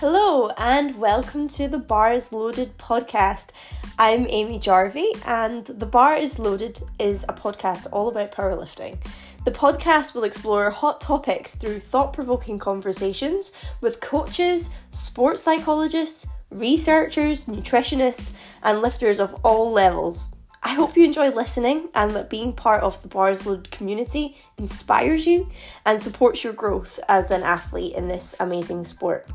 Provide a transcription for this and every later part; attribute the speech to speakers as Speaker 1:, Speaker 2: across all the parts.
Speaker 1: Hello, and welcome to the Bar is Loaded podcast. I'm Aimee Jarvie, and The Bar is Loaded is a podcast all about powerlifting. The podcast will explore hot topics through thought provoking conversations with coaches, sports psychologists, researchers, nutritionists, and lifters of all levels. I hope you enjoy listening and that being part of the Bars Loaded community inspires you and supports your growth as an athlete in this amazing sport.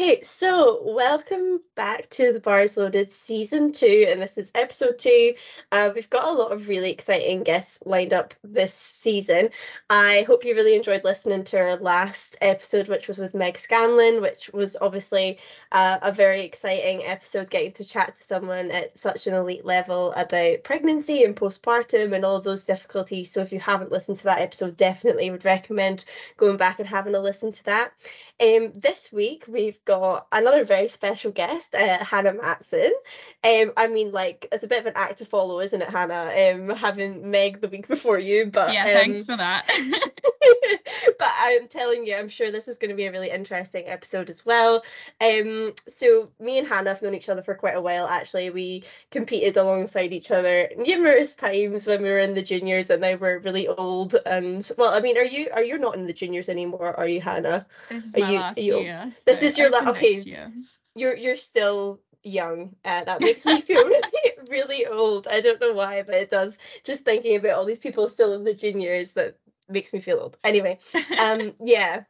Speaker 1: Okay, so welcome back to the Bars Loaded season two, and this is episode two. Uh, we've got a lot of really exciting guests lined up this season. I hope you really enjoyed listening to our last episode, which was with Meg Scanlon, which was obviously uh, a very exciting episode, getting to chat to someone at such an elite level about pregnancy and postpartum and all those difficulties. So if you haven't listened to that episode, definitely would recommend going back and having a listen to that. Um, this week we've we've got another very special guest, uh, Hannah Matson. Um, I mean, like it's a bit of an act to follow, isn't it, Hannah? Um, having Meg the week before you, but
Speaker 2: yeah,
Speaker 1: um,
Speaker 2: thanks for that.
Speaker 1: but I'm telling you, I'm sure this is going to be a really interesting episode as well. Um, so me and Hannah have known each other for quite a while. Actually, we competed alongside each other numerous times when we were in the juniors, and now we're really old. And well, I mean, are you are you not in the juniors anymore? Are you, Hannah?
Speaker 2: This is
Speaker 1: are
Speaker 2: my
Speaker 1: you,
Speaker 2: last
Speaker 1: you,
Speaker 2: year.
Speaker 1: This is your Okay,
Speaker 2: year.
Speaker 1: you're you're still young. Uh, that makes me feel really, really old. I don't know why, but it does. Just thinking about all these people still in the juniors that makes me feel old. Anyway, um, yeah.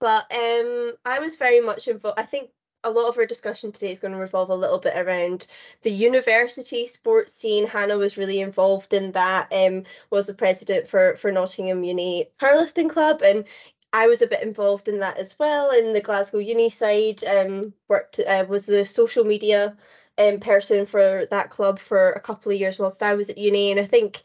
Speaker 1: But um, I was very much involved. I think a lot of our discussion today is going to revolve a little bit around the university sports scene. Hannah was really involved in that. Um, was the president for for Nottingham Uni Powerlifting Club, and I was a bit involved in that as well. In the Glasgow Uni side, um, worked uh, was the social media um, person for that club for a couple of years whilst I was at uni, and I think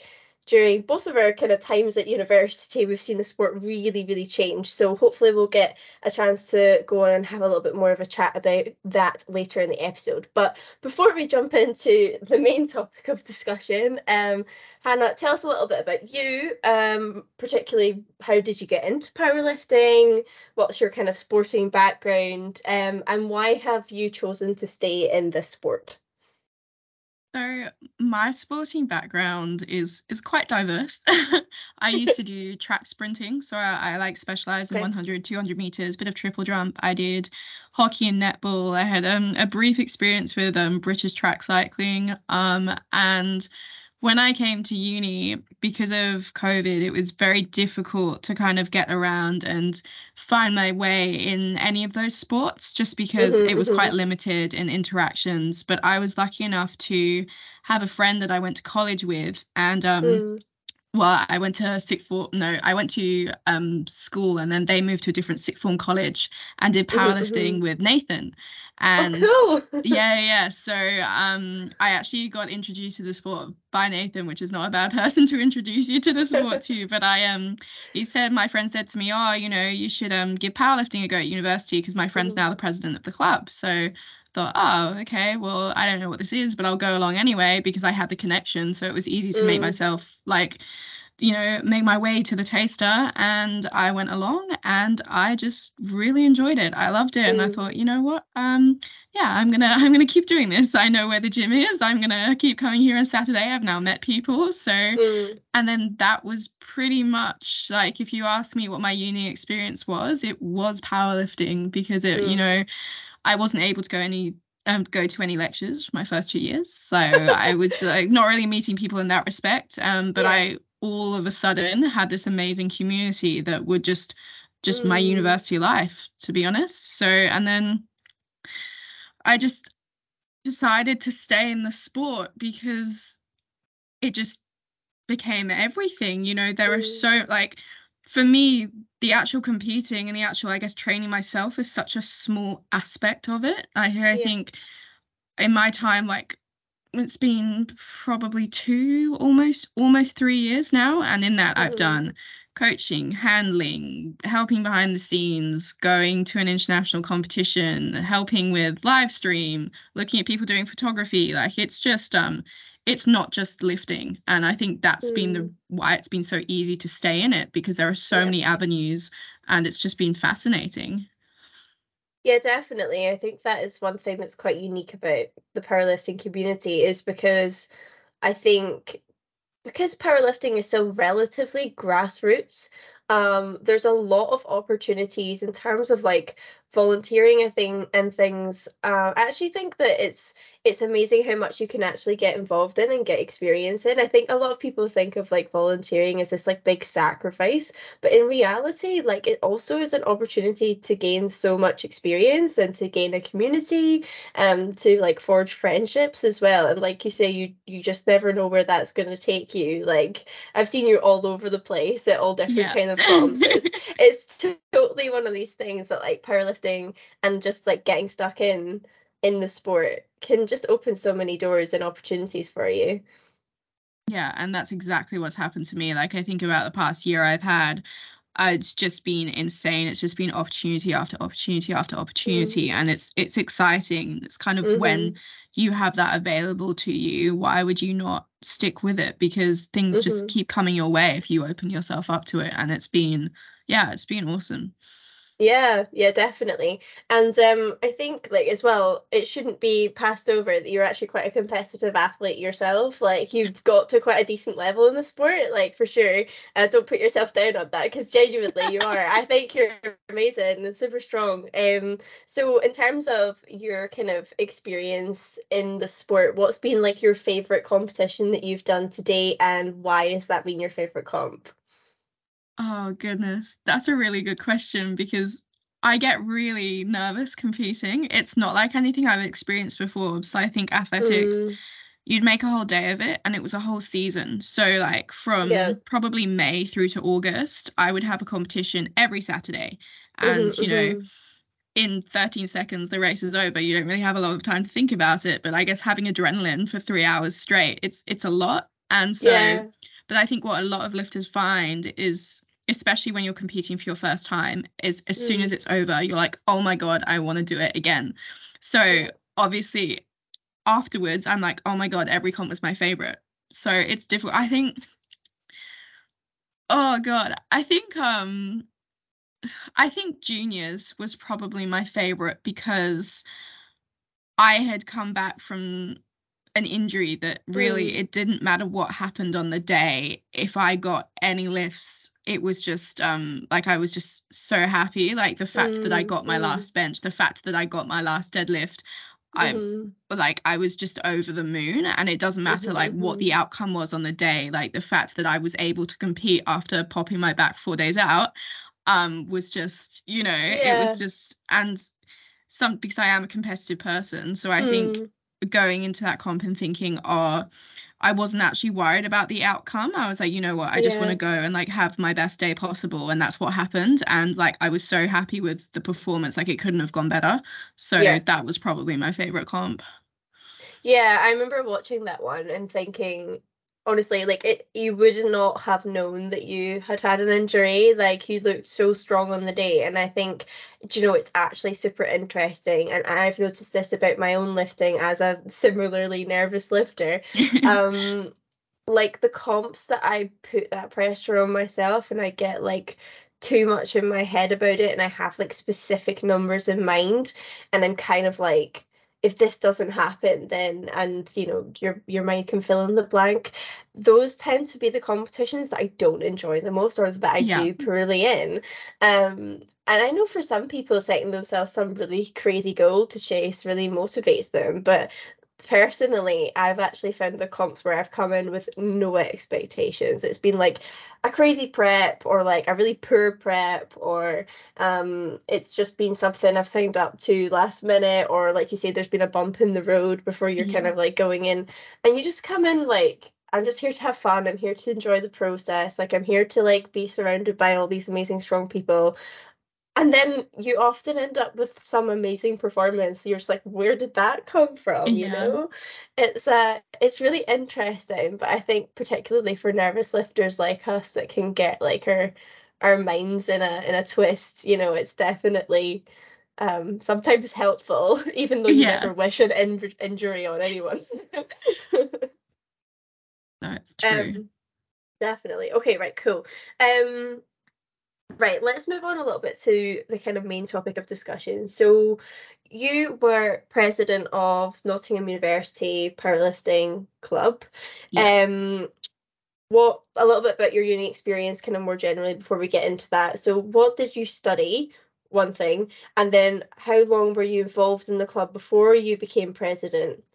Speaker 1: during both of our kind of times at university, we've seen the sport really, really change. So hopefully we'll get a chance to go on and have a little bit more of a chat about that later in the episode. But before we jump into the main topic of discussion, um, Hannah, tell us a little bit about you, um, particularly how did you get into powerlifting? What's your kind of sporting background? Um, and why have you chosen to stay in this sport?
Speaker 2: So my sporting background is is quite diverse. I used to do track sprinting, so I, I like specialized in
Speaker 1: Okay.
Speaker 2: 100, 200 meters, bit of triple jump. I did hockey and netball. I had um, a brief experience with um, British track cycling. Um, and when I came to uni, because of COVID, it was very difficult to kind of get around and find my way in any of those sports just because
Speaker 1: Mhm,
Speaker 2: it was
Speaker 1: mhm.
Speaker 2: quite limited in interactions. But I was lucky enough to have a friend that I went to college with, and um,
Speaker 1: Mm.
Speaker 2: Well, I went to sixth form. No, I went to um school, and then they moved to a different sixth form college and did
Speaker 1: Mhm,
Speaker 2: powerlifting with Nathan. And
Speaker 1: oh, cool.
Speaker 2: yeah, yeah. So um, I actually got introduced to the sport by Nathan, which is not a bad person to introduce you to the sport to. But I um, he said my friend said to me, oh, you know, you should um give powerlifting a go at university because my friend's
Speaker 1: Mhm.
Speaker 2: now the president of the club. So thought, oh, okay, well, I don't know what this is, but I'll go along anyway because I had the connection. So it was easy to make
Speaker 1: Mm.
Speaker 2: myself like you know, make my way to the taster and I went along and I just really enjoyed it. I loved it and I
Speaker 1: Mm.
Speaker 2: thought, you know what? Um yeah, I'm gonna I'm gonna keep doing this. I know where the gym is. I'm gonna keep coming here on Saturday. I've now met people. So
Speaker 1: Mm.
Speaker 2: and then that was pretty much like if you ask me what my uni experience was, it was powerlifting because it, you
Speaker 1: Mm.
Speaker 2: know, I wasn't able to go any um, go to any lectures my first two years. So I was like not really meeting people in that respect. Um, but
Speaker 1: Yeah.
Speaker 2: I all of a sudden had this amazing community that would just just my
Speaker 1: Mm.
Speaker 2: university life, to be honest. So and then I just decided to stay in the sport because it just became everything. You know, there are
Speaker 1: Mm.
Speaker 2: so like for me, the actual competing and the actual, I guess, training myself is such a small aspect of it. I I
Speaker 1: Yeah.
Speaker 2: think in my time, like it's been probably two, almost almost three years now, and in that I've
Speaker 1: Mhm.
Speaker 2: done coaching, handling, helping behind the scenes, going to an international competition, helping with live stream, looking at people doing photography. Like it's just um it's not just lifting and i think that's mm. been the mm. why it's been so easy to stay in it because there are so yeah. many avenues and it's just been fascinating
Speaker 1: yeah definitely i think that is one thing that's quite unique about the powerlifting community is because i think because powerlifting is so relatively grassroots um, there's a lot of opportunities in terms of like volunteering a thing and things. Uh, I actually think that it's it's amazing how much you can actually get involved in and get experience in. I think a lot of people think of like volunteering as this like big sacrifice, but in reality, like it also is an opportunity to gain so much experience and to gain a community and um, to like forge friendships as well. And like you say, you you just never know where that's gonna take you. Like I've seen you all over the place at all different yeah. kind of comps. it's it's totally one of these things that like powerlifting and just like getting stuck in in the sport can just open so many doors and opportunities for you.
Speaker 2: Yeah, and that's exactly what's happened to me. Like I think about the past year I've had it's just been insane. It's just been opportunity after opportunity after opportunity, mm. and it's it's exciting. It's kind of mm-hmm. when you have that available to you, why would you not stick with it? Because things mm-hmm. just keep coming your way if you open yourself up to it, and it's been yeah, it's been awesome.
Speaker 1: Yeah, yeah, definitely. And um, I think like as well, it shouldn't be passed over that you're actually quite a competitive athlete yourself. Like you've got to quite a decent level in the sport, like for sure. Uh, don't put yourself down on that because genuinely you are. I think you're amazing and super strong. Um, so in terms of your kind of experience in the sport, what's been like your favorite competition that you've done to date, and why has that been your favorite comp?
Speaker 2: Oh goodness, that's a really good question because I get really nervous competing. It's not like anything I've experienced before. So I think athletics, mm. you'd make a whole day of it and it was a whole season. So like from yeah. probably May through to August, I would have a competition every Saturday. And mm-hmm, you know, mm-hmm. in 13 seconds the race is over. You don't really have a lot of time to think about it. But I guess having adrenaline for three hours straight, it's it's a lot. And so yeah. but I think what a lot of lifters find is especially when you're competing for your first time is as mm. soon as it's over you're like oh my god i want to do it again so obviously afterwards i'm like oh my god every comp was my favorite so it's difficult i think oh god i think um i think juniors was probably my favorite because i had come back from an injury that really mm. it didn't matter what happened on the day if i got any lifts it was just um like I was just so happy like the fact mm, that I got my mm. last bench the fact that I got my last deadlift mm-hmm. I like I was just over the moon and it doesn't matter mm-hmm, like what the mm-hmm. outcome was on the day like the fact that I was able to compete after popping my back 4 days out um was just you know yeah. it was just and some because I am a competitive person so I mm. think going into that comp and thinking oh I wasn't actually worried about the outcome. I was like, you know what, I yeah. just want to go and like have my best day possible. And that's what happened. And like I was so happy with the performance. Like it couldn't have gone better. So yeah. that was probably my favorite comp.
Speaker 1: Yeah, I remember watching that one and thinking, honestly like it you would not have known that you had had an injury. Like you looked so strong on the day and i think you know it's actually super interesting and i've noticed this about my own lifting as a similarly nervous lifter. Um like the comps that i put that pressure on myself and i get like too much in my head about it and i have like specific numbers in mind and i'm kind of like if this doesn't happen then and you know your your mind can fill in the blank those tend to be the competitions that i don't enjoy the most or that i yeah. do poorly in um and i know for some people setting themselves some really crazy goal to chase really motivates them but personally, I've actually found the comps where I've come in with no expectations. It's been like a crazy prep or like a really poor prep or um it's just been something I've signed up to last minute or like you say there's been a bump in the road before you're yeah. kind of like going in and you just come in like I'm just here to have fun. I'm here to enjoy the process. Like I'm here to like be surrounded by all these amazing strong people and then you often end up with some amazing performance you're just like where did that come from yeah. you know it's uh it's really interesting but i think particularly for nervous lifters like us that can get like our our minds in a in a twist you know it's definitely um sometimes helpful even though you yeah. never wish an in- injury on anyone That's
Speaker 2: True.
Speaker 1: Um, definitely. Okay, right, cool. Um, right, let's move on a little bit to the kind of main topic of discussion. So, you were president of Nottingham University Powerlifting Club.
Speaker 2: Yeah.
Speaker 1: Um, what a little bit about your uni experience, kind of more generally, before we get into that. So, what did you study? One thing, and then how long were you involved in the club before you became president?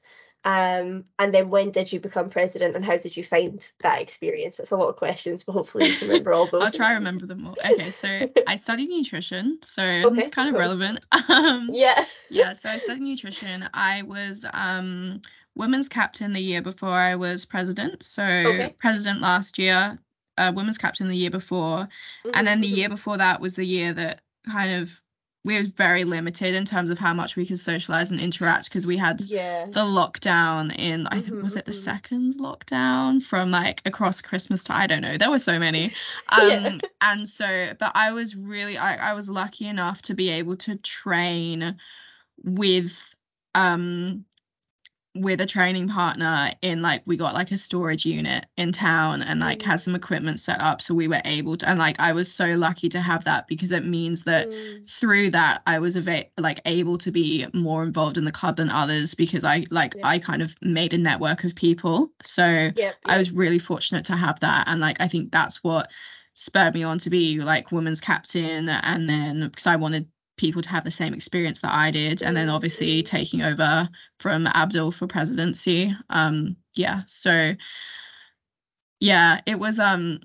Speaker 1: Um, and then when did you become president and how did you find that experience? It's a lot of questions, but hopefully you can remember all those.
Speaker 2: I'll try to remember them all. Okay, so I studied nutrition, so
Speaker 1: Okay,
Speaker 2: it's kind of
Speaker 1: cool.
Speaker 2: relevant. Um,
Speaker 1: Yeah.
Speaker 2: yeah, so I studied nutrition. I was um women's captain the year before I was president. So
Speaker 1: Okay.
Speaker 2: president last year, uh, women's captain the year before, and then the year before that was the year that kind of we were very limited in terms of how much we could socialize and interact because we had.
Speaker 1: Yeah.
Speaker 2: the lockdown in I think
Speaker 1: Mhm,
Speaker 2: was it the
Speaker 1: mhm.
Speaker 2: second lockdown from like across Christmas time I don't know there were so many um
Speaker 1: Yeah.
Speaker 2: and so but I was really I, I was lucky enough to be able to train with um with a training partner in like we got like a storage unit in town and like
Speaker 1: Mm.
Speaker 2: had some equipment set up so we were able to and like I was so lucky to have that because it means that
Speaker 1: Mm,
Speaker 2: through that I was ava- like able to be more involved in the club than others because I like
Speaker 1: Yeah.
Speaker 2: I kind of made a network of people so. I was really fortunate to have that and like I think that's what spurred me on to be like women's captain and then because I wanted people to have the same experience that I did and then obviously taking over from Abdul for presidency um yeah so yeah it was um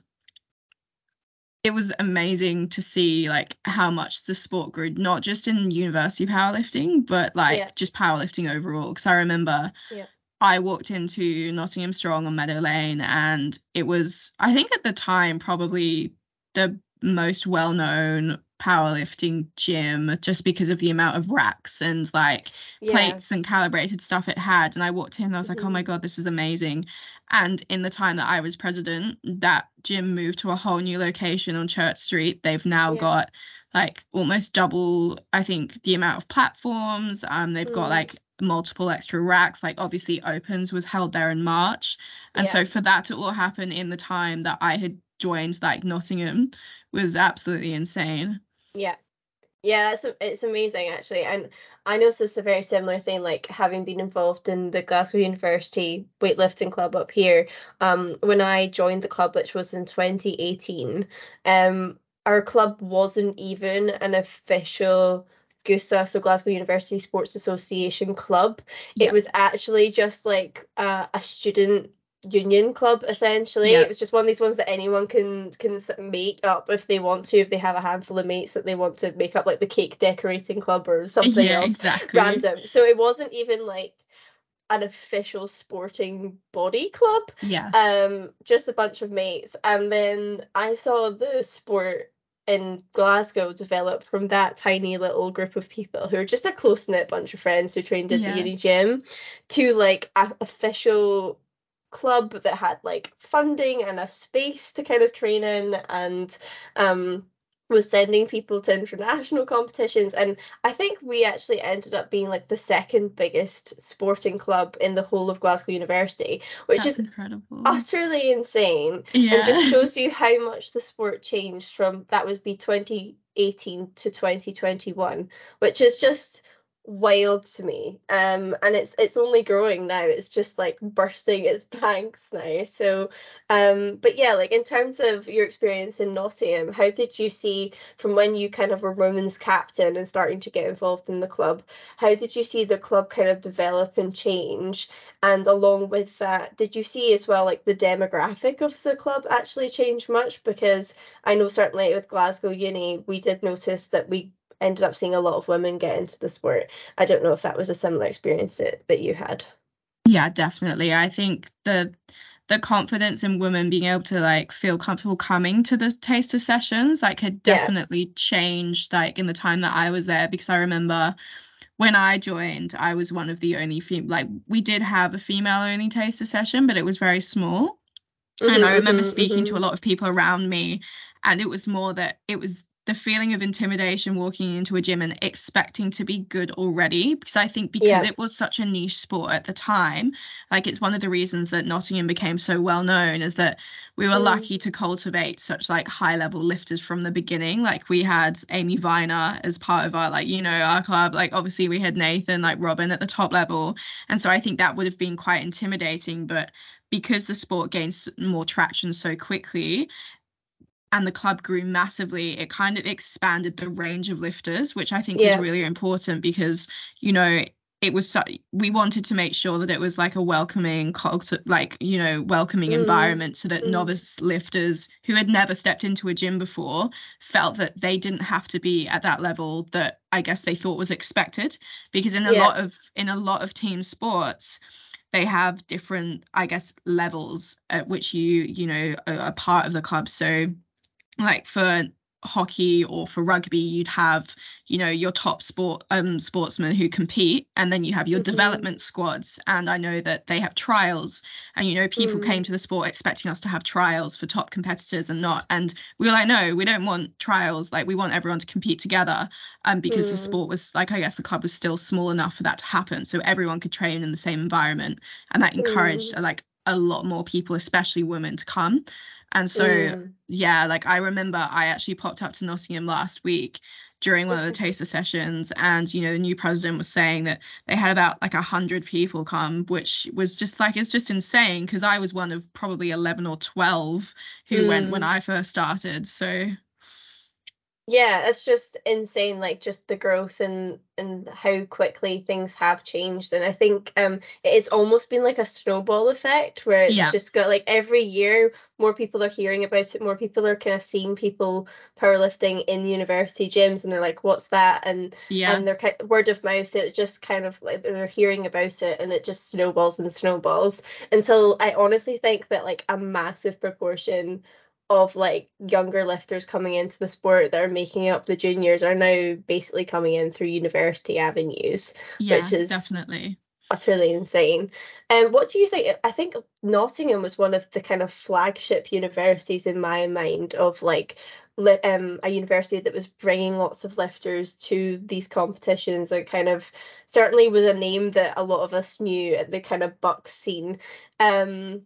Speaker 2: it was amazing to see like how much the sport grew not just in university powerlifting but like
Speaker 1: Yeah.
Speaker 2: just powerlifting overall because I remember
Speaker 1: Yeah.
Speaker 2: I walked into Nottingham Strong on Meadow Lane and it was I think at the time probably the most well-known powerlifting gym just because of the amount of racks and like
Speaker 1: Yeah.
Speaker 2: plates and calibrated stuff it had and I walked in and I was like oh my god this is amazing and in the time that I was president that gym moved to a whole new location on Church Street they've now
Speaker 1: Yeah.
Speaker 2: got like almost double I think the amount of platforms um they've got
Speaker 1: Mm.
Speaker 2: like multiple extra racks like obviously opens was held there in March and
Speaker 1: Yeah.
Speaker 2: so for that to all happen in the time that I had joined like Nottingham was absolutely insane
Speaker 1: Yeah. Yeah, it's it's amazing actually. And I noticed it's a very similar thing, like having been involved in the Glasgow University weightlifting club up here. Um, when I joined the club, which was in 2018, um, our club wasn't even an official GUSA, so Glasgow University Sports Association club.
Speaker 2: Yeah.
Speaker 1: It was actually just like uh, a student union club essentially.
Speaker 2: Yeah.
Speaker 1: it was just one of these ones that anyone can can make up if they want to if they have a handful of mates that they want to make up like the cake decorating club or something
Speaker 2: yeah
Speaker 1: else.
Speaker 2: exactly.
Speaker 1: Random. So it wasn't even like an official sporting body club.
Speaker 2: Yeah.
Speaker 1: Um just a bunch of mates. And then i saw the sport in glasgow develop from that tiny little group of people who are just a close knit bunch of friends who trained at
Speaker 2: Yeah.
Speaker 1: the uni gym to like a official club that had like funding and a space to kind of train in and um was sending people to international competitions. And I think we actually ended up being like the second biggest sporting club in the whole of Glasgow University which
Speaker 2: that's
Speaker 1: is
Speaker 2: incredible.
Speaker 1: utterly insane.
Speaker 2: Yeah
Speaker 1: and just shows you how much the sport changed from that would be 2018 to 2021 which is just wild to me. Um and it's it's only growing now. It's just like bursting its banks now. So um but yeah like in terms of your experience in Nottingham how did you see from when you kind of were women's captain and starting to get involved in the club how did you see the club kind of develop and change? And along with that, did you see as well like the demographic of the club actually change much? Because I know certainly with Glasgow Uni, we did notice that we ended up seeing a lot of women get into the sport. I don't know if that was a similar experience that, that you had.
Speaker 2: Yeah, definitely. I think the the confidence in women being able to like feel comfortable coming to the taster sessions like had
Speaker 1: Yeah.
Speaker 2: definitely changed like in the time that I was there because I remember when I joined I was one of the only fem like we did have a female only taster session but it was very small and I remember
Speaker 1: mhm,
Speaker 2: speaking to
Speaker 1: mhm.
Speaker 2: a lot of people around me and it was more that it was the feeling of intimidation walking into a gym and expecting to be good already because I think because yeah. it was such a niche sport at the time like it's one of the reasons that Nottingham became so well known is that we were mm. lucky to cultivate such like high level lifters from the beginning like we had Amy Viner as part of our like you know our club like obviously we had Nathan like Robin at the top level and so I think that would have been quite intimidating but because the sport gains more traction so quickly and the club grew massively, it kind of expanded the range of lifters, which I think yeah. was really important because, you know, it was so, we wanted to make sure that it was like a welcoming cult like you know welcoming mm. environment so that mm. novice lifters who had never stepped into a gym before felt that they didn't have to be at that level that i guess they thought was expected because in a yeah. lot of in a lot of team sports they have different i guess levels at which you you know are, are part of the club so like for hockey or for rugby you'd have you know your top sport um sportsmen who compete and then you have your mm-hmm. development squads and i know that they have trials and you know people mm. came to the sport expecting us to have trials for top competitors and not and we were like no we don't want trials like we want everyone to compete together um because mm. the sport was like i guess the club was still small enough for that to happen so everyone could train in the same environment and that encouraged mm. like a lot more people especially women to come and so, mm. yeah, like I remember I actually popped up to Nottingham last week during one of the taster sessions and you know the new president was saying that they had about like a hundred people come which was just like it's just insane because i was one of probably 11 or 12 who mm. went when mm. i first started so
Speaker 1: yeah it's just insane like just the growth and and how quickly things have changed and i think um it's almost been like a snowball effect where it's yeah. just got like every year more people are hearing about it more people are kind of seeing people powerlifting in university gyms and they're like what's that and yeah and they're kind of, word of mouth it just kind of like they're hearing about it and it just snowballs and snowballs until i honestly think that like a massive proportion of like younger lifters coming into the sport that are making up the juniors are now basically coming in through university avenues, yeah, which is definitely utterly insane. And um, what do you think? I think Nottingham was one of the kind of flagship universities in my mind of like um, a university that was bringing lots of lifters to these competitions and kind of certainly was a name that a lot of us knew at the kind of BUCS scene. Um,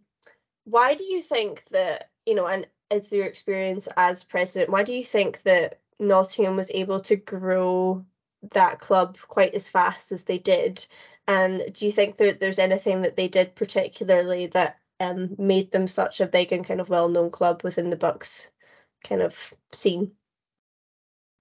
Speaker 1: why do you think that you know and through your experience as president, why do you think that Nottingham was able to grow that club quite as fast as they did? And do you think that there's anything that they did particularly that um, made them such a big and kind of well known club within the BUCS kind of scene?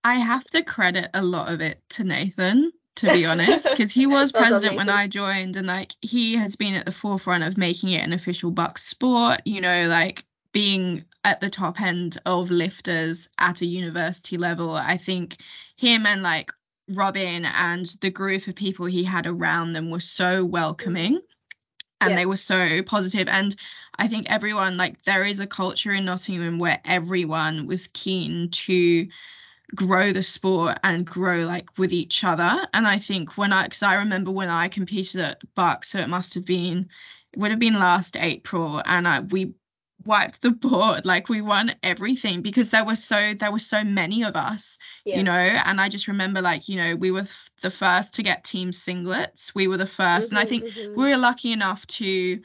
Speaker 2: I have to credit a lot of it to Nathan, to be honest, because he was well president when I joined, and like he has been at the forefront of making it an official BUCS sport. You know, like being at the top end of lifters at a university level. I think him and like Robin and the group of people he had around them were so welcoming and yeah. they were so positive and I think everyone like there is a culture in Nottingham where everyone was keen to grow the sport and grow like with each other and I think when I because I remember when I competed at BUCS so it must have been it would have been last April and I we wiped the board like we won everything because there were so there were so many of us yeah. you know and i just remember like you know we were the first to get team singlets we were the 1st mm-hmm, and i mm-hmm, think mm-hmm. we were lucky enough to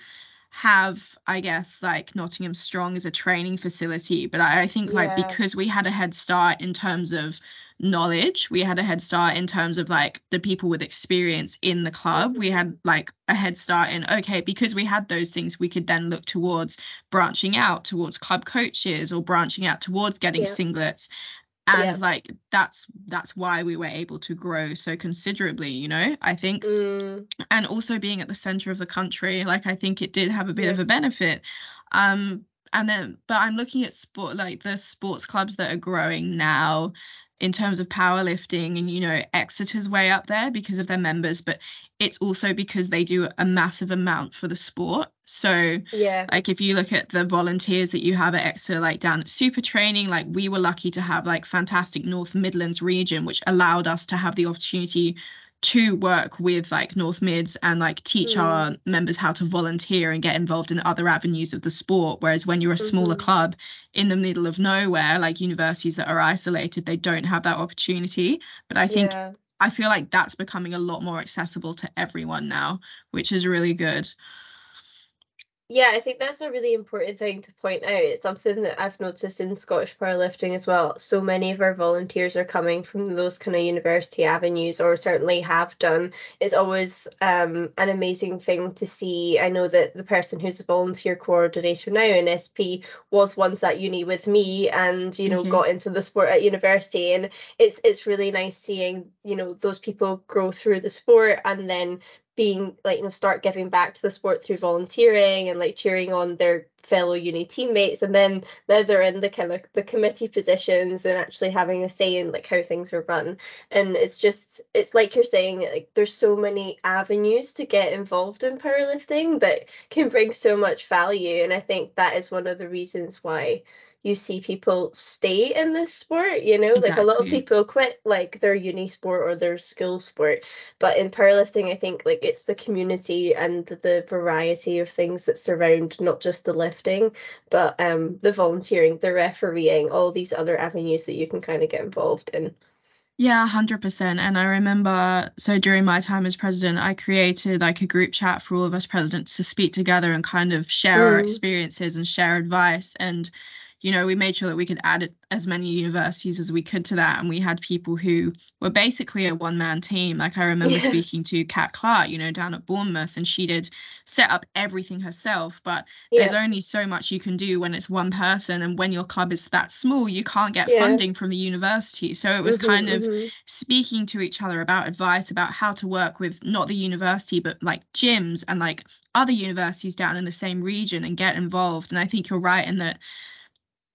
Speaker 2: have i guess like nottingham strong as a training facility but i, I think like yeah. because we had a head start in terms of knowledge we had a head start in terms of like the people with experience in the club we had like a head start in okay because we had those things we could then look towards branching out towards club coaches or branching out towards getting yeah. singlets and yeah. like that's that's why we were able to grow so considerably you know i think mm. and also being at the center of the country like i think it did have a bit yeah. of a benefit um and then but i'm looking at sport like the sports clubs that are growing now in terms of powerlifting and you know Exeter's way up there because of their members but it's also because they do a massive amount for the sport. So yeah. like if you look at the volunteers that you have at Exeter like down at super training like we were lucky to have like fantastic North Midlands region which allowed us to have the opportunity to work with like North Mids and like teach mm. our members how to volunteer and get involved in other avenues of the sport. Whereas when you're a smaller mm-hmm. club in the middle of nowhere, like universities that are isolated, they don't have that opportunity. But I think yeah. I feel like that's becoming a lot more accessible to everyone now, which is really good.
Speaker 1: Yeah, I think that's a really important thing to point out. It's something that I've noticed in Scottish powerlifting as well. So many of our volunteers are coming from those kind of university avenues, or certainly have done. It's always um, an amazing thing to see. I know that the person who's a volunteer coordinator now in SP was once at uni with me, and you know mm-hmm. got into the sport at university, and it's it's really nice seeing you know those people grow through the sport and then being like you know start giving back to the sport through volunteering and like cheering on their fellow uni teammates. And then now they're in the kind of the committee positions and actually having a say in like how things are run. And it's just it's like you're saying like there's so many avenues to get involved in powerlifting that can bring so much value. And i think that is one of the reasons why you see people stay in this sport you know exactly. like a lot of people quit like their uni sport or their school sport but in powerlifting i think like it's the community and the variety of things that surround not just the lifting but um the volunteering the refereeing all these other avenues that you can kind of get involved in
Speaker 2: yeah, 100%. And I remember, so during my time as president, I created like a group chat for all of us presidents to speak together and kind of share mm. our experiences and share advice. And you know, we made sure that we could add as many universities as we could to that. And we had people who were basically a one man team. Like I remember yeah. speaking to Kat Clark, you know, down at Bournemouth, and she did set up everything herself. But yeah. there's only so much you can do when it's one person. And when your club is that small, you can't get yeah. funding from the university. So it was mm-hmm, kind of mm-hmm. speaking to each other about advice about how to work with not the university, but like gyms and like other universities down in the same region and get involved. And I think you're right in that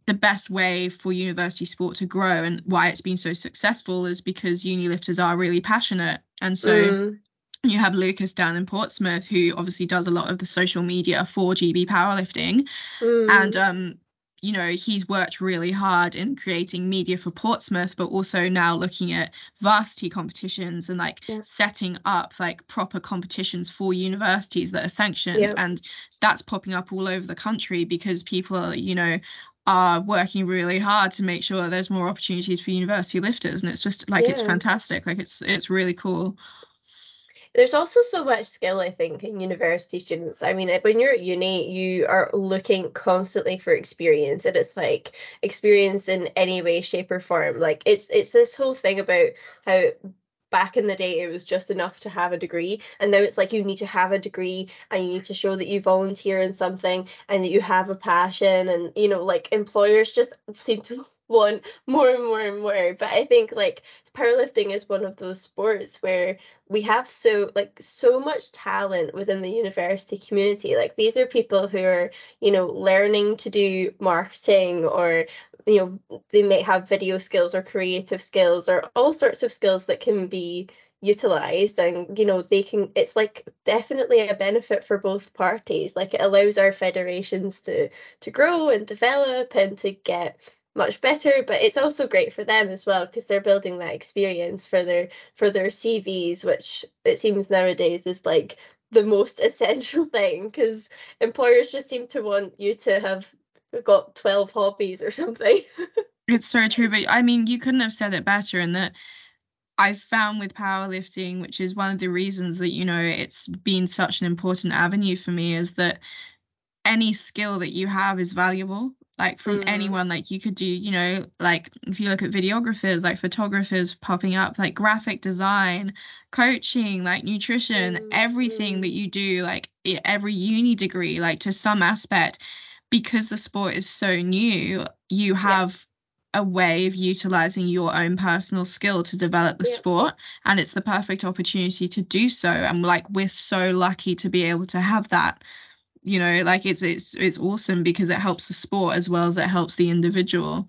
Speaker 2: the best way for university sport to grow and why it's been so successful is because uni lifters are really passionate and so mm. you have Lucas down in Portsmouth who obviously does a lot of the social media for GB powerlifting mm. and um you know he's worked really hard in creating media for Portsmouth but also now looking at varsity competitions and like yeah. setting up like proper competitions for universities that are sanctioned yeah. and that's popping up all over the country because people are you know are working really hard to make sure there's more opportunities for university lifters and it's just like yeah. it's fantastic. Like it's it's really cool.
Speaker 1: There's also so much skill i think in university students. I mean when you're at uni you are looking constantly for experience and it's like experience in any way shape or form. Like it's it's this whole thing about how back in the day it was just enough to have a degree. And now it's like you need to have a degree and you need to show that you volunteer in something and that you have a passion and you know like employers just seem to want more and more and more. But i think like powerlifting is one of those sports where we have so like so much talent within the university community. Like these are people who are you know learning to do marketing or you know they may have video skills or creative skills or all sorts of skills that can be utilized and you know they can it's like definitely a benefit for both parties. Like it allows our federations to to grow and develop and to get much better but it's also great for them as well because they're building that experience for their for their CVs which it seems nowadays is like the most essential thing because employers just seem to want you to have got 12 hobbies or something.
Speaker 2: it's so true, but I mean, you couldn't have said it better in that I've found with powerlifting, which is one of the reasons that, you know, it's been such an important avenue for me, is that any skill that you have is valuable like from mm. anyone like you could do you know like if you look at videographers like photographers popping up like graphic design coaching like nutrition mm. everything that you do like every uni degree like to some aspect because the sport is so new, you have yeah. a way of utilizing your own personal skill to develop the yeah. sport and it's the perfect opportunity to do so and like we're so lucky to be able to have that you know like it's it's it's awesome because it helps the sport as well as it helps the individual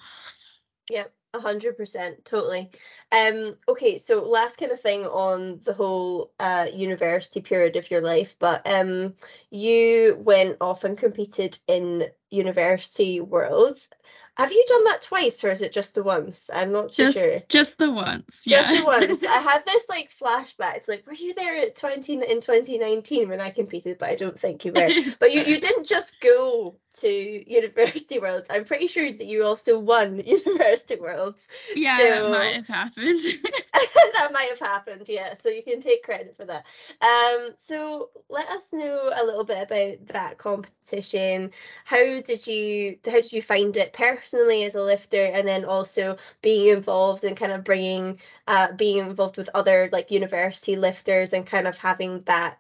Speaker 1: yeah a hundred percent, totally. Um, okay, so last kind of thing on the whole uh university period of your life, but um, you went off and competed in university worlds. Have you done that twice or is it just the once? I'm not too
Speaker 2: just,
Speaker 1: sure.
Speaker 2: Just the once.
Speaker 1: Just the once. I have this like flashback. It's like, were you there at 20 in 2019 when I competed? But I don't think you were. but you, you didn't just go to University Worlds. I'm pretty sure that you also won University Worlds.
Speaker 2: Yeah,
Speaker 1: so...
Speaker 2: that might have happened.
Speaker 1: that might have happened, yeah. So you can take credit for that. Um, so let us know a little bit about that competition. How did you how did you find it personally as a lifter, and then also being involved and kind of bringing uh being involved with other like university lifters and kind of having that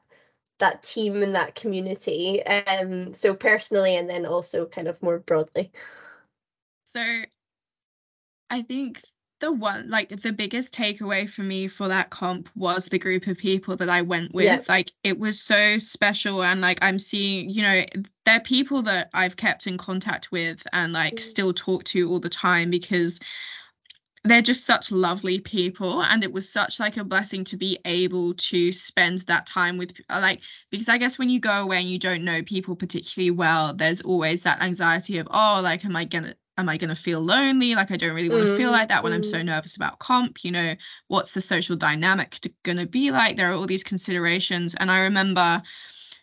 Speaker 1: that team and that community. Um, so personally, and then also kind of more broadly.
Speaker 2: So, I think the one like the biggest takeaway for me for that comp was the group of people that I went with. Yeah. Like it was so special and like I'm seeing, you know, they're people that I've kept in contact with and like mm. still talk to all the time because they're just such lovely people and it was such like a blessing to be able to spend that time with like because i guess when you go away and you don't know people particularly well there's always that anxiety of oh like am i gonna am I going to feel lonely? Like, I don't really want to mm, feel like that when mm. I'm so mm. nervous about comp. You know, what's the social dynamic going to be like? There are all these considerations. And I remember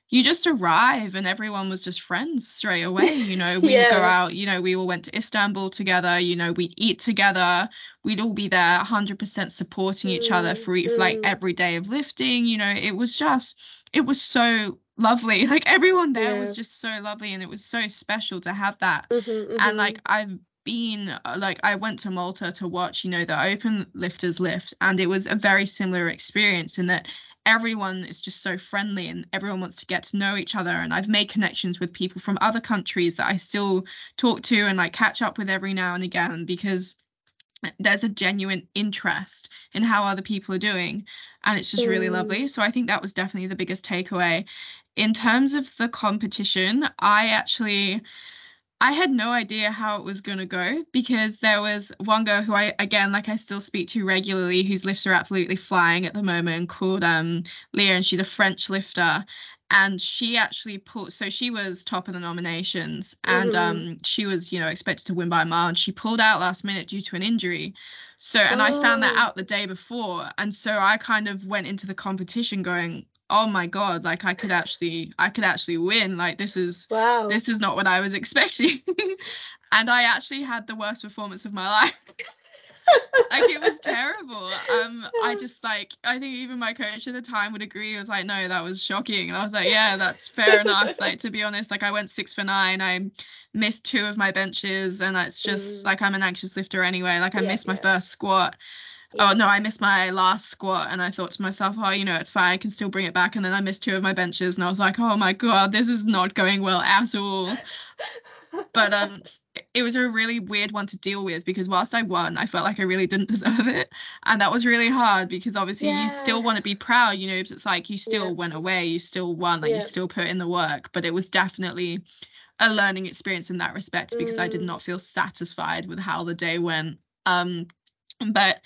Speaker 2: you just arrive and everyone was just friends straight away. You know, we'd yeah. go out, you know, we all went to Istanbul together, you know, we'd eat together, we'd all be there 100% supporting each mm, other for, mm. like every day of lifting. You know, it was just, it was so lovely. Like everyone there yeah. was just so lovely and it was so special to have that. Mm-hmm, mm-hmm. And like I've been uh, like I went to Malta to watch, you know, the open lifters lift and it was a very similar experience in that everyone is just so friendly and everyone wants to get to know each other. And I've made connections with people from other countries that I still talk to and like catch up with every now and again because there's a genuine interest in how other people are doing. And it's just mm. really lovely. So i think that was definitely the biggest takeaway. In terms of the competition i actually I had no idea how it was going to go because there was one girl who I, again, like I still speak to regularly, whose lifts are absolutely flying at the moment, called um, Leah, and she's a French lifter and she actually pulled so she was top of the nominations and mm-hmm. um she was you know expected to win by a mile and she pulled out last minute due to an injury so and oh. i found that oh. out the day before and so i kind of went into the competition going oh my god like i could actually i could actually win like this is
Speaker 1: wow
Speaker 2: this is not what i was expecting and i actually had the worst performance of my life like it was terrible. Um, I just like I think even my coach at the time would agree. It was like, no, that was shocking. And I was like, yeah, that's fair enough. Like to be honest, like I went six for nine. I missed two of my benches, and that's just mm. like I'm an anxious lifter anyway. Like I yeah, missed my yeah. first squat. Oh no, I missed my last squat and I thought to myself, oh, you know, it's fine, I can still bring it back. And then I missed two of my benches and I was like, oh my god, this is not going well at all. but um it was a really weird one to deal with because whilst I won, I felt like I really didn't deserve it. And that was really hard because obviously yeah. you still want to be proud, you know, it's like you still yeah. went away, you still won, like yeah. you still put in the work. But it was definitely a learning experience in that respect because mm. I did mm. not feel satisfied with how the day went. Um but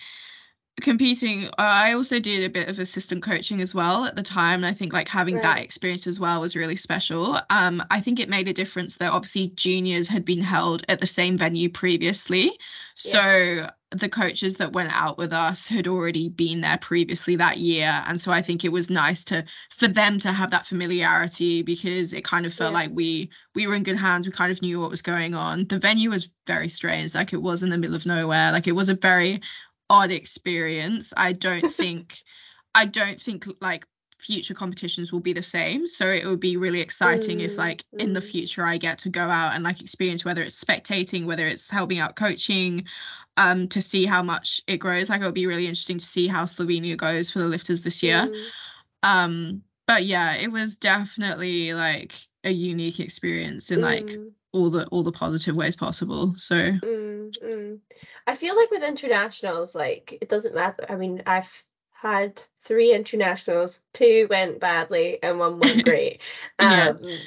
Speaker 2: competing i also did a bit of assistant coaching as well at the time and i think like having right. that experience as well was really special. Um i think it made a difference that obviously juniors had been held at the same venue previously. Yes. so the coaches that went out with us had already been there previously that year and so i think it was nice to for them to have that familiarity because it kind of felt yeah. like we we were in good hands. We kind of knew what was going on. The venue was very strange. Like it was in the middle of nowhere. Like it was a very odd experience. I don't think I don't think like future competitions will be the same. So it would be really exciting mm, if like mm. in the mm. future I get to go out and like experience whether it's spectating, whether it's helping out coaching, um, to see how much it grows. Like it would be really interesting to see how Slovenia goes for the lifters this year. Mm. Um, but yeah, it was definitely like a unique experience in like mm all the all the positive ways possible so
Speaker 1: mm, mm. i feel like with internationals like it doesn't matter i mean i've had three internationals two went badly and one went great yeah. um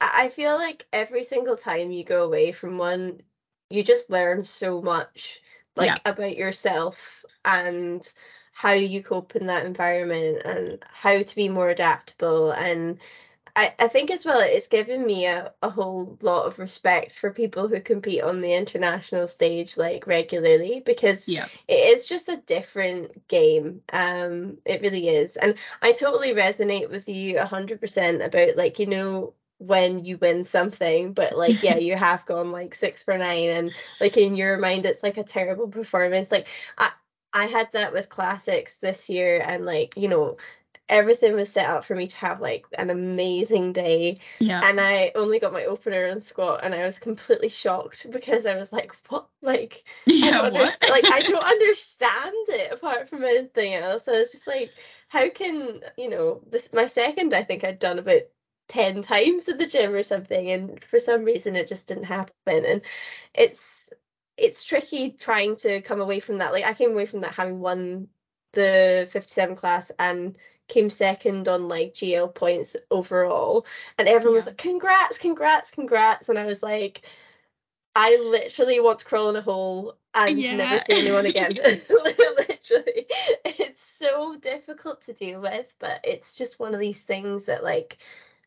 Speaker 1: i feel like every single time you go away from one you just learn so much like yeah. about yourself and how you cope in that environment and how to be more adaptable and I, I think as well it's given me a, a whole lot of respect for people who compete on the international stage like regularly because
Speaker 2: yeah.
Speaker 1: it is just a different game. Um it really is. And i totally resonate with you 100% about like you know when you win something but like yeah you have gone like six for nine and like in your mind it's like a terrible performance. Like i i had that with classics this year and like you know everything was set up for me to have like an amazing day.
Speaker 2: Yeah.
Speaker 1: And I only got my opener and squat and I was completely shocked because I was like what? Like I
Speaker 2: yeah
Speaker 1: don't
Speaker 2: what?
Speaker 1: understand like I don't understand it apart from anything else. I was just like how can you know this my second I think I'd done about 10 times at the gym or something and for some reason it just didn't happen. And it's it's tricky trying to come away from that. Like I came away from that having won the 57 class and came second on like GL points overall. And everyone was like, congrats, congrats, congrats. And I was like, I literally want to crawl in a hole and
Speaker 2: Yeah.
Speaker 1: never see anyone again. literally. It's so difficult to deal with, but it's just one of these things that like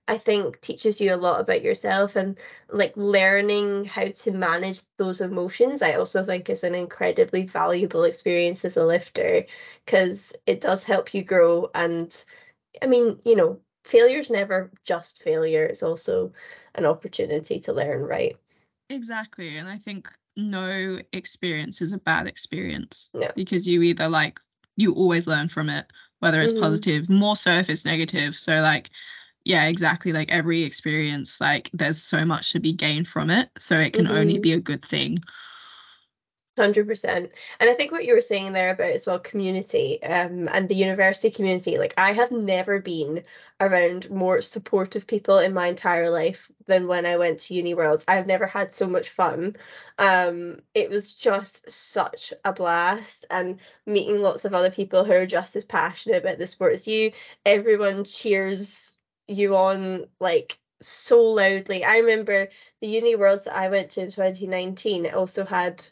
Speaker 1: I think teaches you a lot about yourself and like learning how to manage those emotions. I also think is an incredibly valuable experience as a lifter because it does help you grow. And I mean, you know, failure's never just failure, it's also an opportunity to learn, right?
Speaker 2: Exactly. And I think no experience is a bad experience
Speaker 1: No.
Speaker 2: because you either like you always learn from it, whether it's
Speaker 1: Mhm.
Speaker 2: positive, more so if it's negative. So like yeah, exactly. Like every experience, like there's so much to be gained from it. So it can only
Speaker 1: Mhm.
Speaker 2: be a good thing.
Speaker 1: Hundred percent, and I think what you were saying there about as well community, um, and the university community. Like I have never been around more supportive people in my entire life than when I went to Uni Worlds. I've never had so much fun. Um, it was just such a blast, and meeting lots of other people who are just as passionate about the sport as you. Everyone cheers you on like so loudly. I remember the Uni Worlds that I went to in 2019 it also had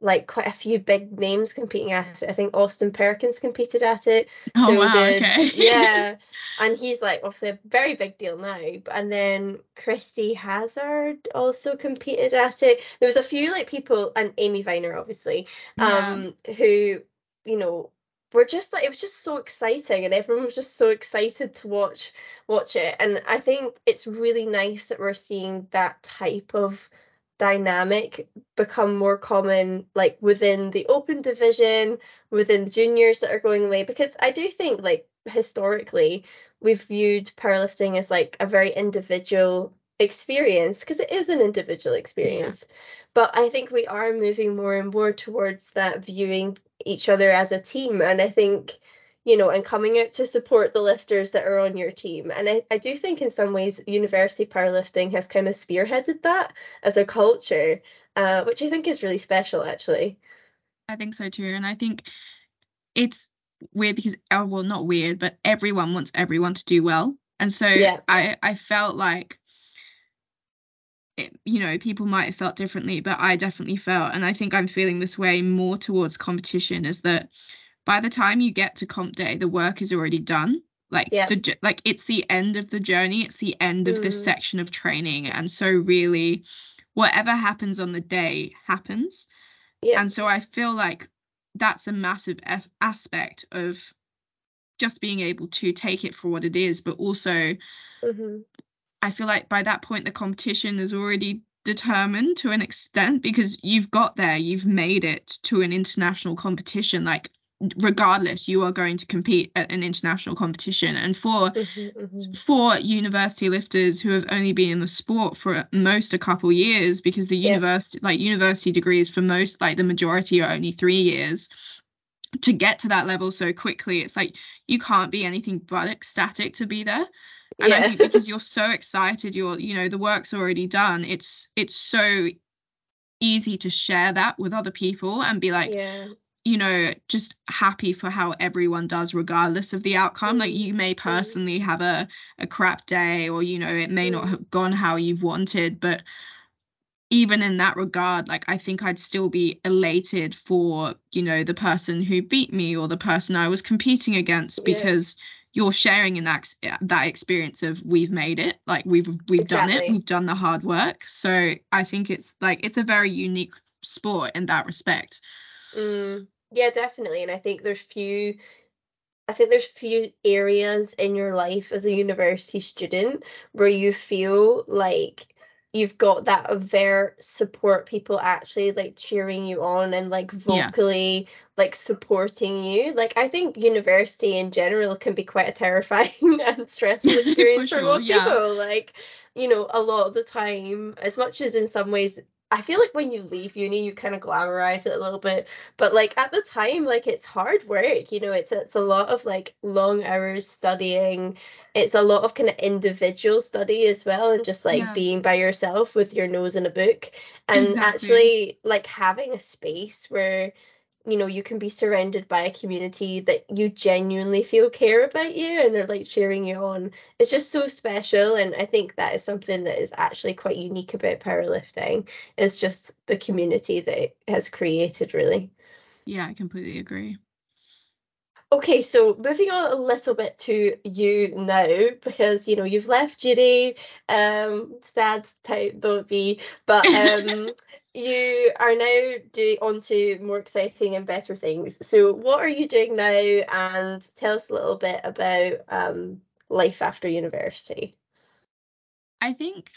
Speaker 1: like quite a few big names competing at it. I think Austin Perkins competed at it.
Speaker 2: Oh
Speaker 1: so
Speaker 2: wow, okay.
Speaker 1: yeah. And he's like obviously a very big deal now. And then Christy Hazard also competed at it. There was a few like people and Amy Viner obviously,
Speaker 2: Yeah.
Speaker 1: um, who, you know, were just like it was just so exciting and everyone was just so excited to watch watch it. And I think it's really nice that we're seeing that type of dynamic become more common like within the open division within juniors that are going away. Because i do think like historically we've viewed powerlifting as like a very individual experience because it is an individual experience. But i think we are moving more and more towards that viewing each other as a team and i think you know, and coming out to support the lifters that are on your team. And I, I do think in some ways university powerlifting has kind of spearheaded that as a culture, uh, which I think is really special actually.
Speaker 2: I think so too. And I think it's weird because oh, well not weird, but everyone wants everyone to do well. And so
Speaker 1: Yeah.
Speaker 2: I I felt like it, you know, people might have felt differently, but I definitely felt, and I think I'm feeling this way more towards competition, is that by the time you get to comp day, the work is already done. Like
Speaker 1: Yeah.
Speaker 2: the like it's the end of the journey, it's the end of this
Speaker 1: Mm.
Speaker 2: section of training, and so really, whatever happens on the day happens.
Speaker 1: Yeah.
Speaker 2: And so I feel like that's a massive as- aspect of just being able to take it for what it is, but also
Speaker 1: hmm
Speaker 2: I feel like by that point the competition is already determined to an extent because you've got there, you've made it to an international competition. Like regardless, you are going to compete at an international competition. And for
Speaker 1: hmm hmm
Speaker 2: for university lifters who have only been in the sport for most a couple years because the
Speaker 1: Yeah.
Speaker 2: university like university degrees for most like the majority are only three years to get to that level so quickly it's like you can't be anything but ecstatic to be there and I think because you're so excited, you're you know the work's already done. It's it's so easy to share that with other people and be like,
Speaker 1: yeah.
Speaker 2: you know, just happy for how everyone does regardless of the outcome. Like you may personally have a a crap day or you know it may not
Speaker 1: Mm.
Speaker 2: have gone how you've wanted, but even in that regard, like I think I'd still be elated for, you know, the person who beat me or the person I was competing against
Speaker 1: Yeah.
Speaker 2: because you're sharing in that that experience of we've made it like we've we've exactly. done it we've done the hard work. So i think it's like it's a very unique sport in that respect.
Speaker 1: Mm, yeah definitely. And i think there's few I think there's few areas in your life as a university student where you feel like you've got that avert support people actually like cheering you on and like vocally yeah. like supporting you like i think university in general can be quite a terrifying and stressful experience for, for most yeah. people like you know a lot of the time as much as in some ways I feel like when you leave uni, you kind of glamorize it a little bit, but like at the time, like it's hard work. You know, it's it's a lot of like long hours studying. It's a lot of kind of individual study as well, and just like yeah. being by yourself with your nose in a book, and exactly. actually like having a space where you know you can be surrounded by a community that you genuinely feel care about you and are like cheering you on. It's just so special and i think that is something that is actually quite unique about powerlifting. It's just the community that it has created really.
Speaker 2: Yeah i completely agree
Speaker 1: Okay, so moving on a little bit to you now, because you know you've left Judy, um, sad type though it be, but um, you are now doing on to more exciting and better things. So, what are you doing now? And tell us a little bit about um, life after university.
Speaker 2: I think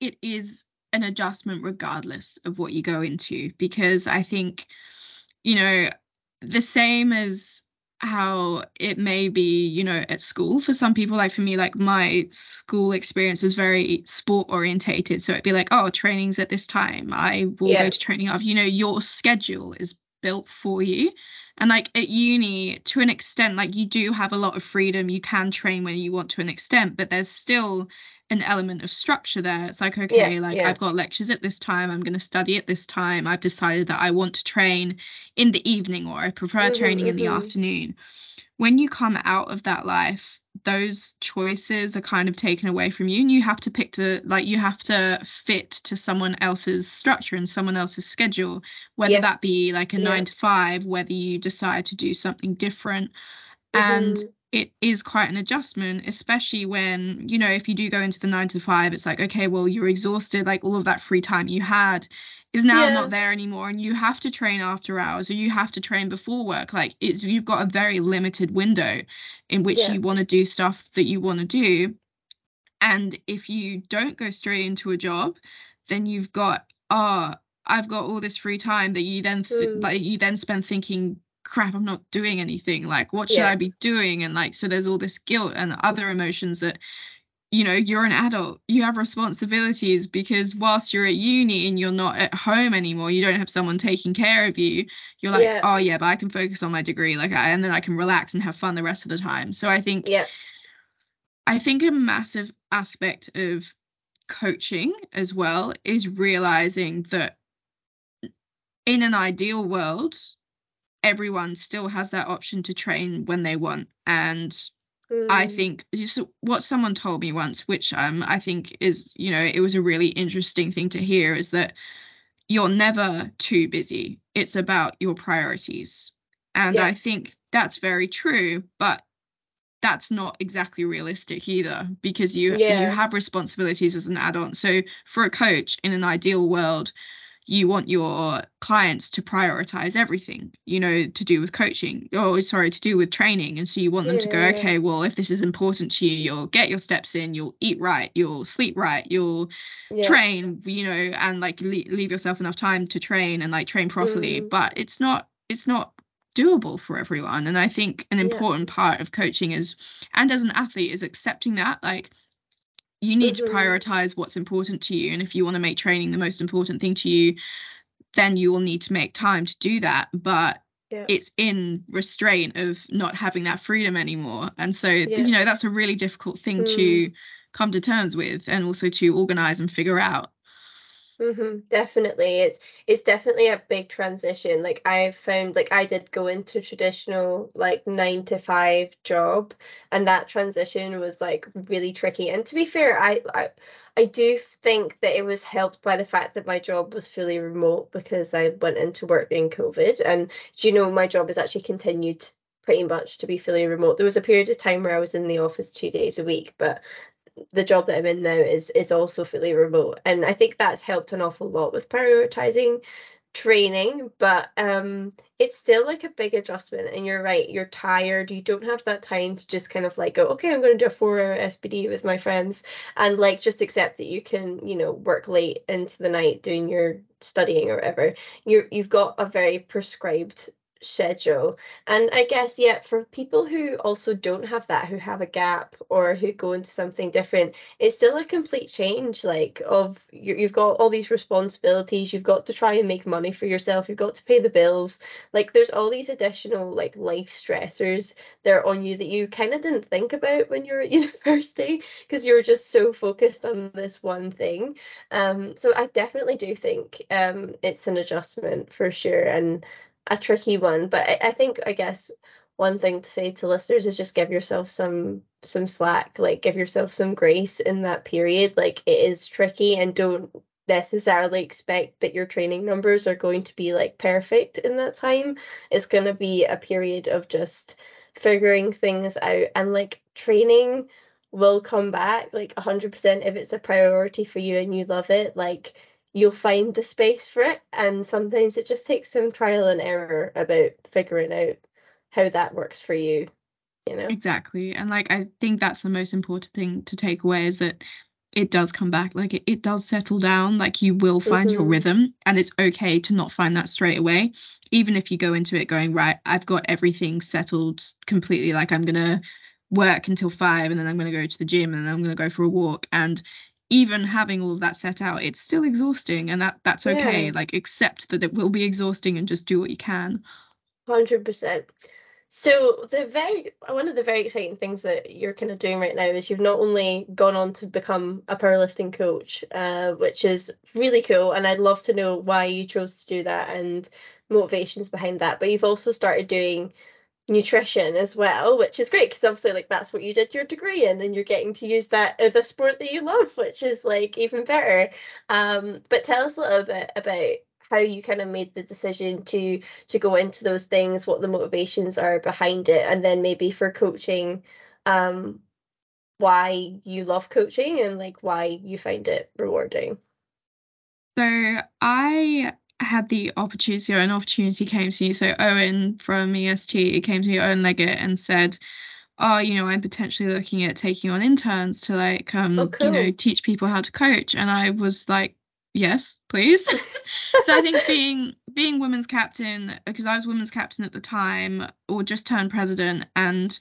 Speaker 2: it is an adjustment regardless of what you go into, because I think, you know, the same as how it may be, you know, at school for some people. Like for me, like my school experience was very sport orientated. So it'd be like, oh, training's at this time. I will yeah. go to training of, you know, your schedule is built for you. And like at uni, to an extent, like you do have a lot of freedom. You can train when you want to an extent, but there's still an element of structure there. It's like, okay, yeah, like yeah. I've got lectures at this time, I'm going to study at this time. I've decided that I want to train in the evening or I prefer mm-hmm, training mm-hmm. in the mm-hmm. afternoon. When you come out of that life, those choices are kind of taken away from you and you have to pick to like you have to fit to someone else's structure and someone else's schedule whether yeah. that be like a 9 to 5 whether you decide to do something different mm-hmm. and it is quite an adjustment, especially when, you know, if you do go into the nine to five, it's like, okay, well, you're exhausted, like all of that free time you had is now yeah. not there anymore and you have to train after hours or you have to train before work like it's you've got a very limited window in which yeah. you want to do stuff that you want to do and if you don't go straight into a job then you've got oh I've got all this free time that you then th- mm. like you then spend thinking crap i'm not doing anything like what should yeah. i be doing and like so there's all this guilt and other emotions that you know you're an adult you have responsibilities because whilst you're at uni and you're not at home anymore you don't have someone taking care of you you're like yeah. oh yeah but i can focus on my degree like I, and then i can relax and have fun the rest of the time so i think
Speaker 1: yeah
Speaker 2: i think a massive aspect of coaching as well is realizing that in an ideal world everyone still has that option to train when they want and mm. i think just what someone told me once which um i think is you know it was a really interesting thing to hear is that you're never too busy it's about your priorities and yeah. i think that's very true but that's not exactly realistic either because you yeah. you have responsibilities as an adult so for a coach in an ideal world you want your clients to prioritize everything you know to do with coaching or sorry to do with training and so you want them yeah. to go okay well if this is important to you you'll get your steps in you'll eat right you'll sleep right you'll yeah. train you know and like leave yourself enough time to train and like train properly mm. but it's not it's not doable for everyone and i think an important yeah. part of coaching is and as an athlete is accepting that like you need mm-hmm. to prioritize what's important to you and if you want to make training the most important thing to you then you will need to make time to do that but yeah. it's in restraint of not having that freedom anymore and so yeah. you know that's a really difficult thing mm. to come to terms with and also to organize and figure out
Speaker 1: Mm-hmm, definitely, it's it's definitely a big transition. Like I found, like I did go into traditional like nine to five job, and that transition was like really tricky. And to be fair, I I, I do think that it was helped by the fact that my job was fully remote because I went into work in COVID, and do you know my job has actually continued pretty much to be fully remote. There was a period of time where I was in the office two days a week, but the job that I'm in now is is also fully remote, and I think that's helped an awful lot with prioritizing training but um it's still like a big adjustment. And you're right you're tired. You don't have that time to just kind of like go okay i'm going to do a four hour spd with my friends and like just accept that you can you know work late into the night doing your studying or whatever. You're you've got a very prescribed schedule. And I guess, yeah, for people who also don't have that, who have a gap or who go into something different, it's still a complete change. Like, of you, you've got all these responsibilities, you've got to try and make money for yourself, you've got to pay the bills. Like, there's all these additional like life stressors that are on you that you kind of didn't think about when you're at university because you're just so focused on this one thing. Um, so I definitely do think um, it's an adjustment for sure. And a tricky one, but I, I think I guess one thing to say to listeners is just give yourself some some slack, like give yourself some grace in that period. Like it is tricky and don't necessarily expect that your training numbers are going to be like perfect in that time. It's going to be a period of just figuring things out and like training will come back like 100% if it's a priority for you and you love it. Like you'll find the space for it and sometimes it just takes some trial and error about figuring out how that works for you you know
Speaker 2: exactly and like i think that's the most important thing to take away is that it does come back like it, it does settle down like you will find mm-hmm. your rhythm and it's okay to not find that straight away even if you go into it going right i've got everything settled completely like i'm gonna work until five and then i'm gonna go to the gym and then i'm gonna go for a walk and even having all of that set out it's still exhausting and that that's okay. Yeah. like accept that it will be exhausting and just do what you can.
Speaker 1: 100% so the very one of the very exciting things that you're kind of doing right now is you've not only gone on to become a powerlifting coach uh, which is really cool and i'd love to know why you chose to do that and motivations behind that but you've also started doing nutrition as well, which is great because obviously like that's what you did your degree in and you're getting to use that in the sport that you love, which is like even better. Um, but tell us a little bit about how you kind of made the decision to to go into those things, what the motivations are behind it, and then maybe for coaching, um, why you love coaching and like why you find it rewarding.
Speaker 2: So I had the opportunity or an opportunity came to you. So Owen from EST came to me, Owen Leggett, and said, Oh, you know, I'm potentially looking at taking on interns to like um, oh, cool. you know, teach people how to coach. And I was like, Yes, please. so I think being being women's captain, because I was women's captain at the time, or just turned president and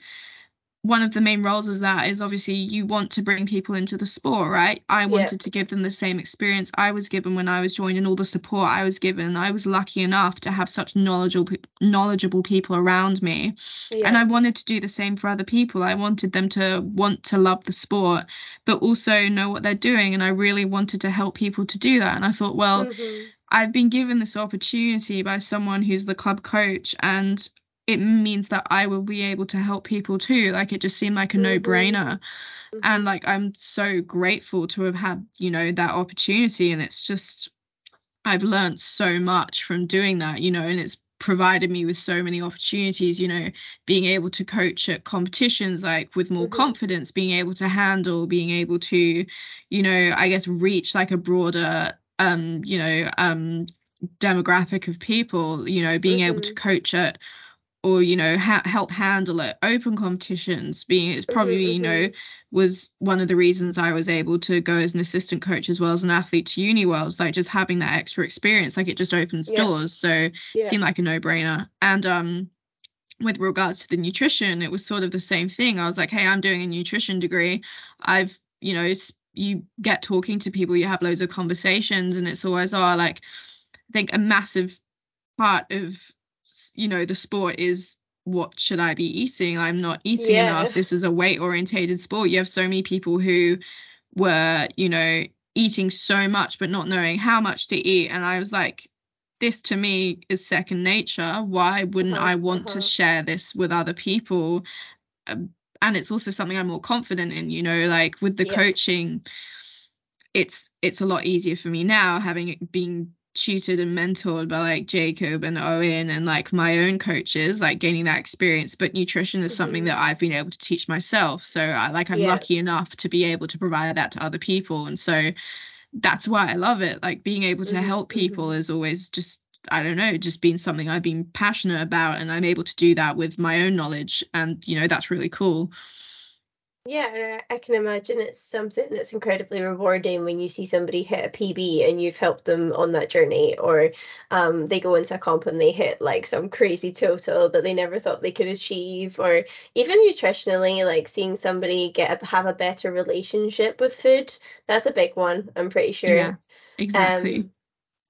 Speaker 2: one of the main roles is that is obviously you want to bring people into the sport, right? I wanted to give them the same experience I was given when I was joining, all the support I was given. I was lucky enough to have such knowledgeable knowledgeable people around me, and I wanted to do the same for other people. I wanted them to want to love the sport, but also know what they're doing, and I really wanted to help people to do that. And I thought, well. Mm-hmm. I've been given this opportunity by someone who's the club coach and it means that I will be able to help people too. Like it just seemed like a mm-hmm. no brainer. Mm-hmm. And like I'm so grateful to have had, you know, that opportunity. And it's just, I've learned so much from doing that, you know, and it's provided me with so many opportunities, you know, being able to coach at competitions like with more mm-hmm. confidence, being able to handle, being able to, you know, I guess reach like a broader um, you know, um demographic of people, you know, being able to mm-hmm. coach at or you know ha- help handle it open competitions being it's probably mm-hmm, you know mm-hmm. was one of the reasons i was able to go as an assistant coach as well as an athlete to uni worlds like just having that extra experience like it just opens yeah. doors so yeah. it seemed like a no-brainer and um with regards to the nutrition it was sort of the same thing i was like hey i'm doing a nutrition degree i've you know you get talking to people you have loads of conversations and it's always oh like i think a massive part of you know the sport is what should I be eating? I'm not eating yeah. enough. This is a weight orientated sport. You have so many people who were, you know, eating so much but not knowing how much to eat. And I was like, this to me is second nature. Why wouldn't uh-huh, I want uh-huh. to share this with other people? Um, and it's also something I'm more confident in, you know, like with the yeah. coaching, it's it's a lot easier for me now having it being tutored and mentored by like Jacob and Owen and like my own coaches, like gaining that experience. But nutrition is mm-hmm. something that I've been able to teach myself. So I like I'm yeah. lucky enough to be able to provide that to other people. And so that's why I love it. Like being able to mm-hmm. help people mm-hmm. is always just I don't know, just been something I've been passionate about and I'm able to do that with my own knowledge. And, you know, that's really cool.
Speaker 1: Yeah, I can imagine it's something that's incredibly rewarding when you see somebody hit a PB and you've helped them on that journey, or um, they go into a comp and they hit like some crazy total that they never thought they could achieve, or even nutritionally, like seeing somebody get a, have a better relationship with food. That's a big one. I'm pretty sure.
Speaker 2: Yeah, exactly. Um,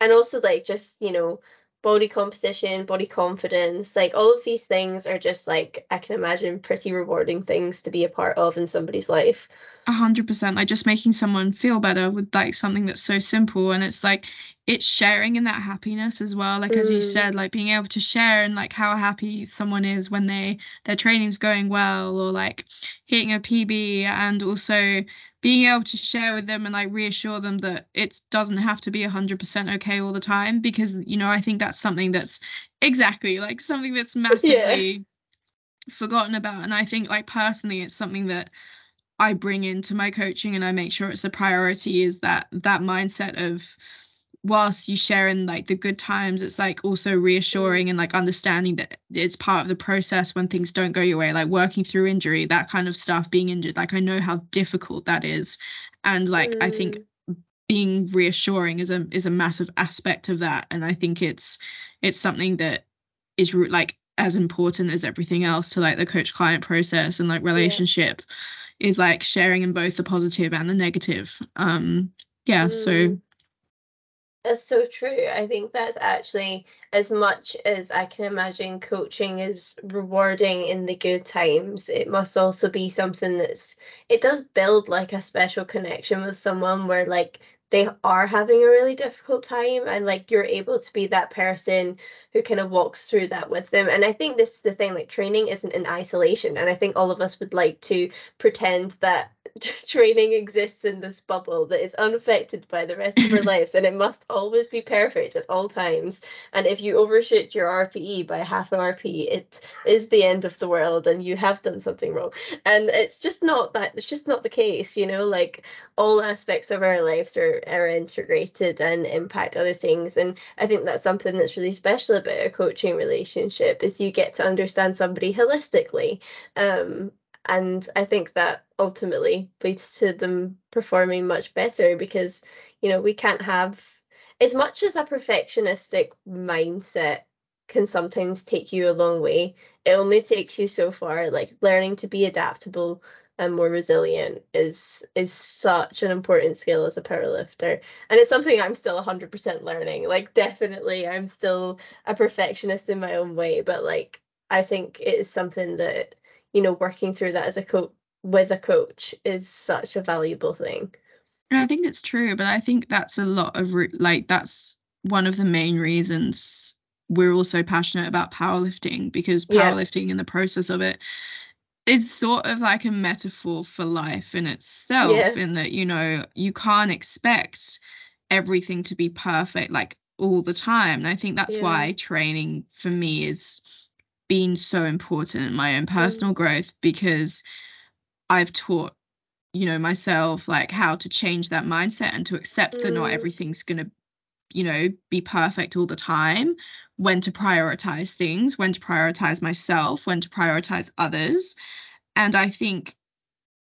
Speaker 1: and also like just you know body composition, body confidence, like all of these things are just like I can imagine pretty rewarding things to be a part of in somebody's life.
Speaker 2: A hundred percent. Like just making someone feel better with like something that's so simple and it's like it's sharing in that happiness as well. Like mm. as you mm. said, like being able to share and like how happy someone is when they their training's going well or like hitting a PB and also being able to share with them and like reassure them that it doesn't have to be 100% okay all the time because you know i think that's something that's exactly like something that's massively yeah. forgotten about and i think like personally it's something that i bring into my coaching and i make sure it's a priority is that that mindset of whilst you share in like the good times it's like also reassuring and like understanding that it's part of the process when things don't go your way like working through injury that kind of stuff being injured like i know how difficult that is and like mm. i think mm. being reassuring is a is a massive aspect of that and i think it's it's something that is like as important as everything else to like the coach client process and like relationship yeah. Is like sharing in both the positive and the negative um yeah mm. so
Speaker 1: that's so true. I think that's actually as much as I can imagine coaching is rewarding in the good times, it must also be something that's it does build like a special connection with someone where like they are having a really difficult time and like you're able to be that person who kind of walks through that with them. And i think this is the thing like training isn't in isolation and i think all of us would like to pretend that training exists in this bubble that is unaffected by the rest of our lives and it must always be perfect at all times. And if you overshoot your rpe by half an rp it is the end of the world and you have done something wrong. And it's just not that it's just not the case you know like all aspects of our lives are, are integrated and impact other things. And i think that's something that's really special about a coaching relationship is you get to understand somebody holistically. Um, and I think that ultimately leads to them performing much better because you know we can't have as much as a perfectionistic mindset can sometimes take you a long way it only takes you so far. Like learning to be adaptable and more resilient is is such an important skill as a powerlifter. And it's something i'm still 100% learning. Like definitely i'm still a perfectionist in my own way but like i think it is something that you know working through that as a coach with a coach is such a valuable thing
Speaker 2: i think it's true but i think that's a lot of re- like that's one of the main reasons we're also passionate about powerlifting because powerlifting yeah. in the process of it is sort of like a metaphor for life in itself yeah. in that you know you can't expect everything to be perfect like all the time and i think that's yeah. why training for me is been so important in my own personal mm. growth because I've taught you know myself like how to change that mindset and to accept that not mm. everything's going to you know be perfect all the time when to prioritize things when to prioritize myself when to prioritize others and i think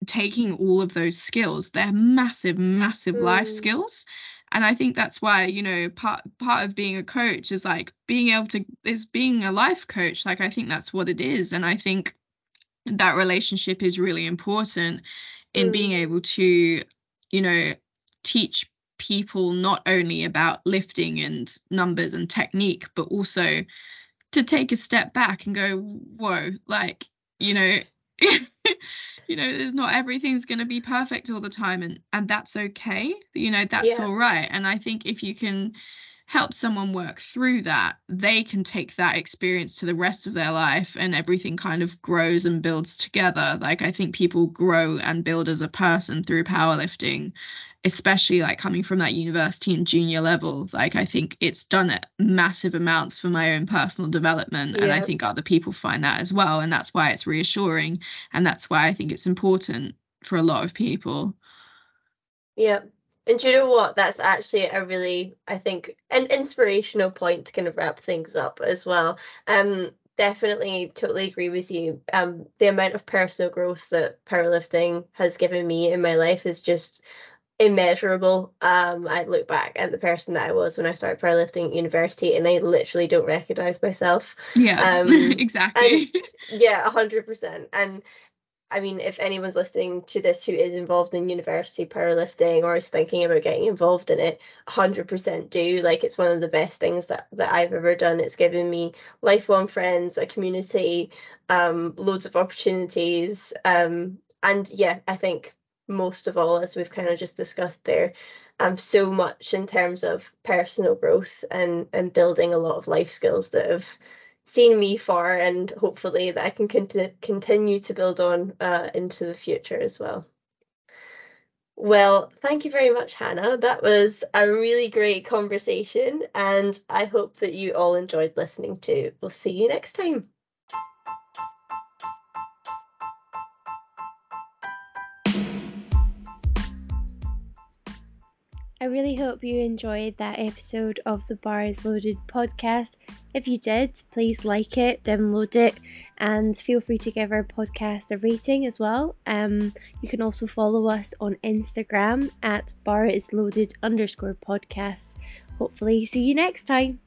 Speaker 2: taking all of those skills they're massive massive mm. life skills and i think that's why you know part part of being a coach is like being able to is being a life coach like i think that's what it is and i think that relationship is really important in mm. being able to you know teach people not only about lifting and numbers and technique but also to take a step back and go whoa like you know you know there's not everything's going to be perfect all the time and and that's okay you know that's yeah. all right and i think if you can help someone work through that they can take that experience to the rest of their life and everything kind of grows and builds together like i think people grow and build as a person through powerlifting especially like coming from that university and junior level like i think it's done it massive amounts for my own personal development and i think other people find that as well and that's why it's reassuring and that's why i think it's important for a lot of people.
Speaker 1: Yeah. And do you know what? That's actually a really i think an inspirational point to kind of wrap things up as well. Um definitely totally agree with you. Um, the amount of personal growth that powerlifting has given me in my life is just immeasurable. Um, I look back at the person that I was when I started powerlifting at university, and I literally don't recognize myself.
Speaker 2: Yeah, um, exactly.
Speaker 1: And, yeah, hundred percent. And I mean, if anyone's listening to this who is involved in university powerlifting or is thinking about getting involved in it, 100% do. Like, it's one of the best things that, that I've ever done. It's given me lifelong friends, a community, um, loads of opportunities. Um, and yeah, I think most of all, as we've kind of just discussed there, um, so much in terms of personal growth and, and building a lot of life skills that have seen me far and hopefully that I can cont- continue to build on uh, into the future as well. Well, thank you very much, Hannah. That was a really great conversation, and I hope that you all enjoyed listening to. We'll see you next time.
Speaker 3: I really hope you enjoyed that episode of the Bar is Loaded podcast. If you did, please like it, download it, and feel free to give our podcast a rating as well. Um, you can also follow us on Instagram at bar is loaded underscore podcast. Hopefully, see you next time.